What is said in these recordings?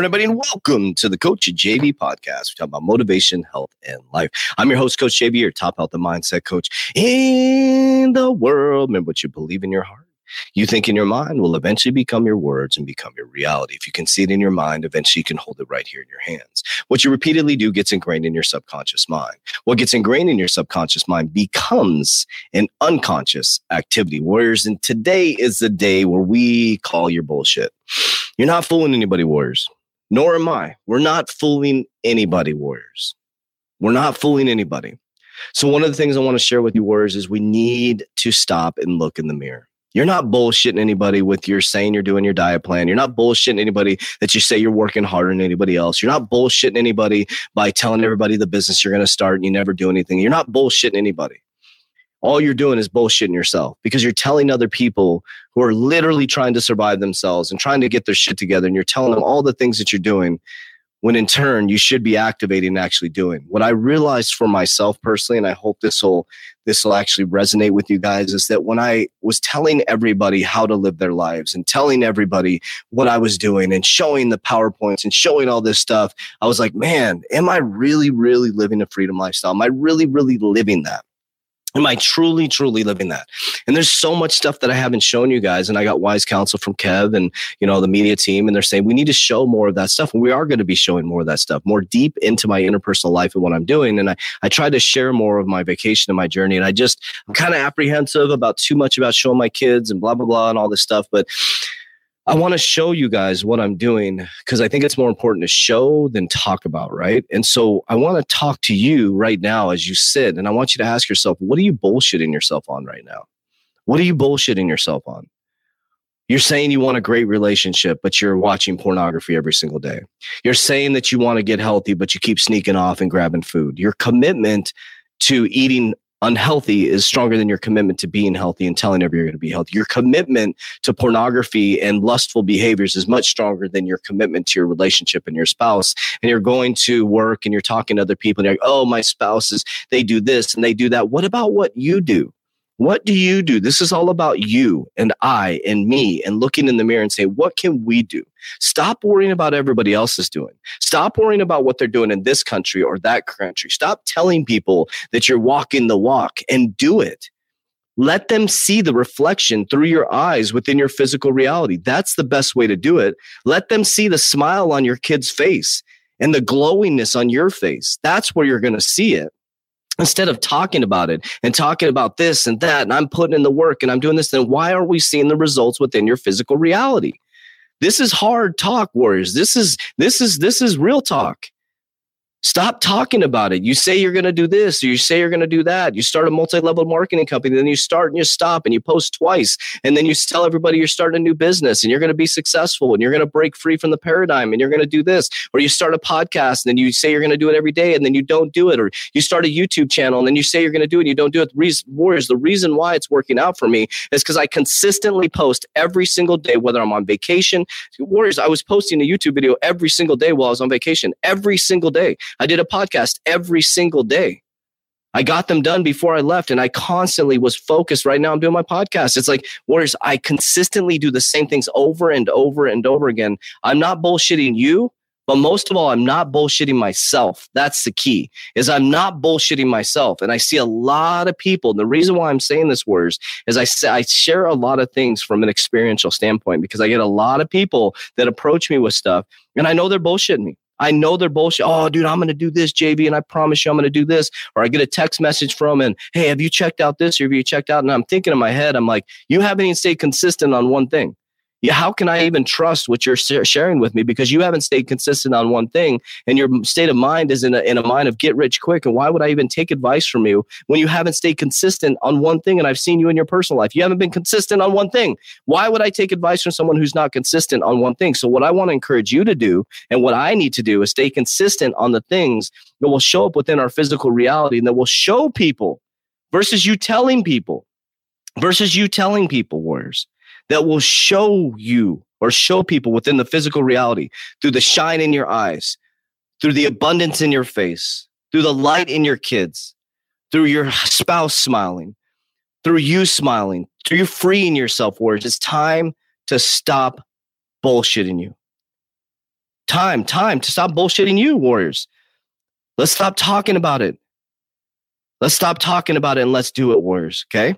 morning, everybody, and welcome to the Coach JV podcast. We talk about motivation, health, and life. I'm your host, Coach JV, your top health and mindset coach in the world. Remember what you believe in your heart you think in your mind will eventually become your words and become your reality. If you can see it in your mind, eventually you can hold it right here in your hands. What you repeatedly do gets ingrained in your subconscious mind. What gets ingrained in your subconscious mind becomes an unconscious activity. Warriors, and today is the day where we call your bullshit. You're not fooling anybody, Warriors. Nor am I. We're not fooling anybody, Warriors. We're not fooling anybody. So, one of the things I want to share with you, Warriors, is we need to stop and look in the mirror. You're not bullshitting anybody with your saying you're doing your diet plan. You're not bullshitting anybody that you say you're working harder than anybody else. You're not bullshitting anybody by telling everybody the business you're going to start and you never do anything. You're not bullshitting anybody. All you're doing is bullshitting yourself because you're telling other people who are literally trying to survive themselves and trying to get their shit together. And you're telling them all the things that you're doing when in turn you should be activating and actually doing. What I realized for myself personally, and I hope this will this will actually resonate with you guys, is that when I was telling everybody how to live their lives and telling everybody what I was doing and showing the PowerPoints and showing all this stuff, I was like, man, am I really, really living a freedom lifestyle? Am I really, really living that? Am I truly, truly living that? And there's so much stuff that I haven't shown you guys. And I got wise counsel from Kev and, you know, the media team. And they're saying we need to show more of that stuff. And we are going to be showing more of that stuff, more deep into my interpersonal life and what I'm doing. And I, I try to share more of my vacation and my journey. And I just, I'm kind of apprehensive about too much about showing my kids and blah, blah, blah, and all this stuff. But I want to show you guys what I'm doing because I think it's more important to show than talk about, right? And so I want to talk to you right now as you sit, and I want you to ask yourself, what are you bullshitting yourself on right now? What are you bullshitting yourself on? You're saying you want a great relationship, but you're watching pornography every single day. You're saying that you want to get healthy, but you keep sneaking off and grabbing food. Your commitment to eating unhealthy is stronger than your commitment to being healthy and telling everybody you're going to be healthy. Your commitment to pornography and lustful behaviors is much stronger than your commitment to your relationship and your spouse. And you're going to work and you're talking to other people and you're like, oh, my spouses, they do this and they do that. What about what you do? What do you do? This is all about you and I and me and looking in the mirror and say, what can we do? Stop worrying about everybody else is doing. Stop worrying about what they're doing in this country or that country. Stop telling people that you're walking the walk and do it. Let them see the reflection through your eyes within your physical reality. That's the best way to do it. Let them see the smile on your kid's face and the glowingness on your face. That's where you're going to see it instead of talking about it and talking about this and that and i'm putting in the work and i'm doing this then why aren't we seeing the results within your physical reality? This is hard talk warriors. This is this is this is real talk Stop talking about it. You say you're going to do this, or you say you're going to do that. You start a multi-level marketing company, then you start and you stop and you post twice, and then you tell everybody you're starting a new business and you're going to be successful and you're going to break free from the paradigm and you're going to do this. Or you start a podcast and then you say you're going to do it every day and then you don't do it. Or you start a YouTube channel and then you say you're going to do it and you don't do it. Warriors, the reason why it's working out for me is because I consistently post every single day, whether I'm on vacation. Warriors, I was posting a YouTube video every single day while I was on vacation, every single day. I did a podcast every single day. I got them done before I left and I constantly was focused. Right now, I'm doing my podcast. It's like, Warriors, I consistently do the same things over and over and over again. I'm not bullshitting you, but most of all, I'm not bullshitting myself. That's the key is I'm not bullshitting myself. And I see a lot of people. And the reason why I'm saying this words is I, say, I share a lot of things from an experiential standpoint because I get a lot of people that approach me with stuff and I know they're bullshitting me. I know they're bullshit. Oh, dude, I'm going to do this, JV, and I promise you I'm going to do this. Or I get a text message from and, hey, have you checked out this or have you checked out? And I'm thinking in my head, I'm like, you haven't even stayed consistent on one thing how can I even trust what you're sharing with me because you haven't stayed consistent on one thing and your state of mind is in a, in a mind of get rich quick. And why would I even take advice from you when you haven't stayed consistent on one thing? And I've seen you in your personal life. You haven't been consistent on one thing. Why would I take advice from someone who's not consistent on one thing? So, what I want to encourage you to do and what I need to do is stay consistent on the things that will show up within our physical reality and that will show people versus you telling people. versus you telling people, warriors, that will show you or show people within the physical reality through the shine in your eyes, through the abundance in your face, through the light in your kids, through your spouse smiling, through you smiling, through you freeing yourself, warriors. It's time to stop bullshitting you. Time, time to stop bullshitting you, warriors. Let's stop talking about it. Let's stop talking about it and let's do it, warriors. Okay.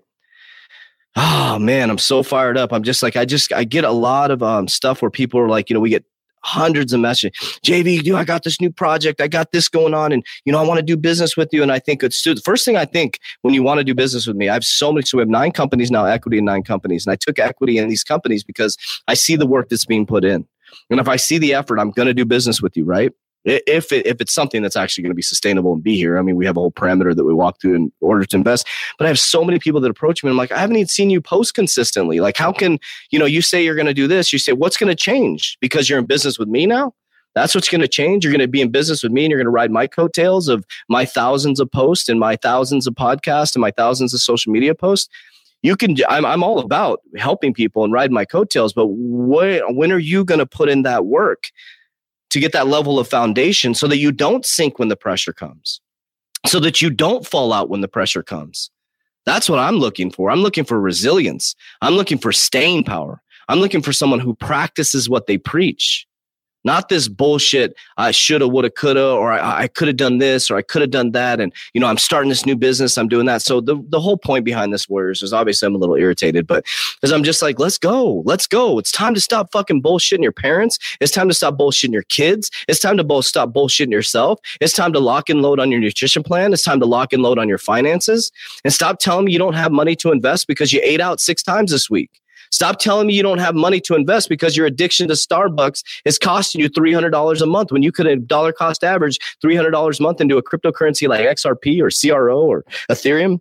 Oh man, I'm so fired up. I'm just like, I just, I get a lot of um, stuff where people are like, you know, we get hundreds of messages. JV, dude, I got this new project. I got this going on. And, you know, I want to do business with you. And I think it's the first thing I think when you want to do business with me, I have so many. So we have nine companies now, equity in nine companies. And I took equity in these companies because I see the work that's being put in. And if I see the effort, I'm going to do business with you, right? If it, if it's something that's actually going to be sustainable and be here. I mean, we have a whole parameter that we walk through in order to invest. But I have so many people that approach me. And I'm like, I haven't even seen you post consistently. Like, how can you know? You say you're going to do this. You say, what's going to change because you're in business with me now? That's what's going to change. You're going to be in business with me, and you're going to ride my coattails of my thousands of posts and my thousands of podcasts and my thousands of social media posts you can I'm, I'm all about helping people and ride my coattails but when, when are you going to put in that work to get that level of foundation so that you don't sink when the pressure comes, so that you don't fall out when the pressure comes. That's what I'm looking for. I'm looking for resilience. I'm looking for staying power. I'm looking for someone who practices what they preach not this bullshit i shoulda woulda coulda or i, I could have done this or i could have done that and you know i'm starting this new business i'm doing that. So the, the whole point behind this warriors is obviously i'm a little irritated but because i'm just like let's go let's go. It's time to stop fucking bullshitting your parents. It's time to stop bullshitting your kids. It's time to both stop bullshitting yourself. It's time to lock and load on your nutrition plan. It's time to lock and load on your finances. And stop telling me you don't have money to invest because you ate out six times this week Stop telling me you don't have money to invest because your addiction to Starbucks is costing you $300 a month when you could have dollar cost average $300 a month into a cryptocurrency like XRP or CRO or Ethereum.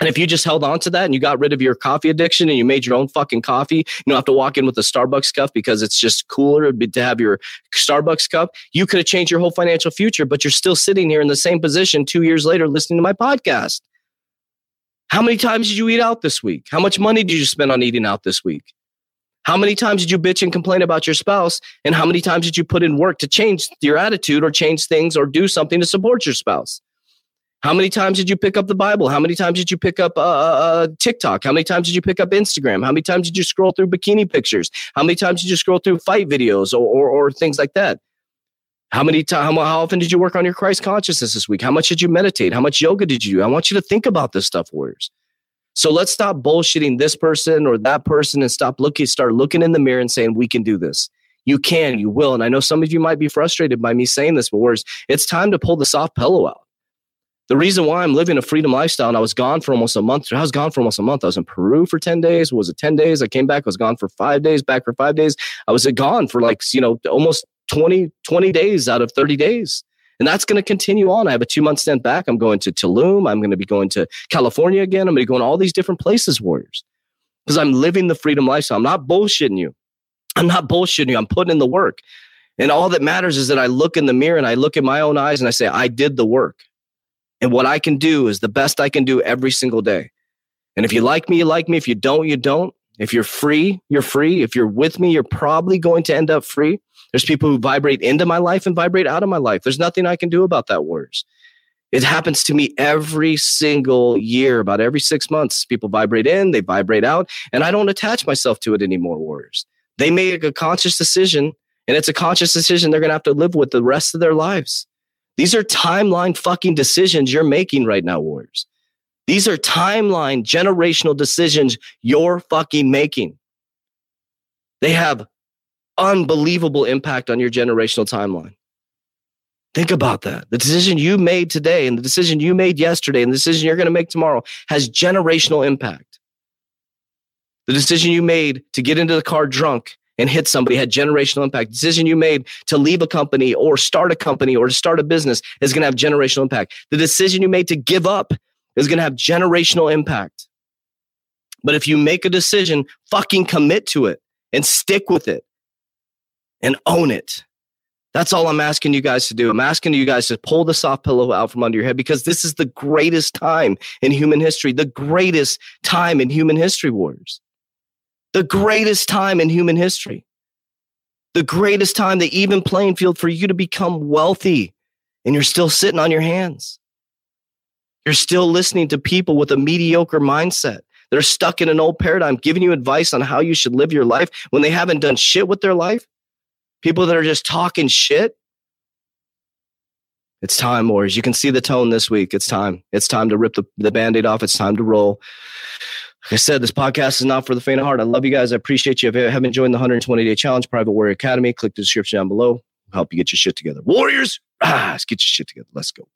And if you just held on to that and you got rid of your coffee addiction and you made your own fucking coffee, you don't have to walk in with a Starbucks cup because it's just cooler to have your Starbucks cup. You could have changed your whole financial future, but you're still sitting here in the same position two years later listening to my podcast. How many times did you eat out this week? How much money did you spend on eating out this week? How many times did you bitch and complain about your spouse? And how many times did you put in work to change your attitude or change things or do something to support your spouse? How many times did you pick up the Bible? How many times did you pick up uh, uh, uh TikTok? How many times did you pick up Instagram? How many times did you scroll through bikini pictures? How many times did you scroll through fight videos or, or, or things like that? How many times, how, often did you work on your Christ consciousness this week? How much did you meditate? How much yoga did you do? I want you to think about this stuff, warriors. So let's stop bullshitting this person or that person and stop looking, start looking in the mirror and saying, we can do this. You can, you will. And I know some of you might be frustrated by me saying this, but worse, it's time to pull the soft pillow out. The reason why I'm living a freedom lifestyle and I was gone for almost a month. I was gone for almost a month. I was in Peru for 10 days. Was it 10 days? I came back, I was gone for five days, back for five days. I was gone for like, you know, almost 20, 20 days out of 30 days. And that's going to continue on. I have a two month stint back. I'm going to Tulum. I'm going to be going to California again. I'm going to be going all these different places, warriors, because I'm living the freedom lifestyle. I'm not bullshitting you. I'm not bullshitting you. I'm putting in the work. And all that matters is that I look in the mirror and I look in my own eyes and I say, I did the work. And what I can do is the best I can do every single day. And if you like me, you like me. If you don't, you don't. If you're free, you're free. If you're with me, you're probably going to end up free. There's people who vibrate into my life and vibrate out of my life. There's nothing I can do about that, Warriors. It happens to me every single year, about every six months. People vibrate in, they vibrate out, and I don't attach myself to it anymore, Warriors. They make a conscious decision, and it's a conscious decision they're going to have to live with the rest of their lives. These are timeline fucking decisions you're making right now, Warriors. These are timeline generational decisions you're fucking making. They have unbelievable impact on your generational timeline. Think about that. The decision you made today and the decision you made yesterday and the decision you're going to make tomorrow has generational impact. The decision you made to get into the car drunk and hit somebody had generational impact. The decision you made to leave a company or start a company or to start a business is going to have generational impact. The decision you made to give up is going to have generational impact. But if you make a decision, fucking commit to it and stick with it and own it. That's all I'm asking you guys to do. I'm asking you guys to pull the soft pillow out from under your head because this is the greatest time in human history, the greatest time in human history, warriors. The greatest time in human history. The greatest time, the even playing field for you to become wealthy, and you're still sitting on your hands. You're still listening to people with a mediocre mindset They're stuck in an old paradigm, giving you advice on how you should live your life when they haven't done shit with their life people that are just talking shit. It's time, Warriors. You can see the tone this week. It's time. It's time to rip the, the band aid off. It's time to roll. Like I said, this podcast is not for the faint of heart. I love you guys. I appreciate you. If you haven't joined the 120 day challenge, Private Warrior Academy, click the description down below. Help you get your shit together. Warriors, ah, let's get your shit together. Let's go.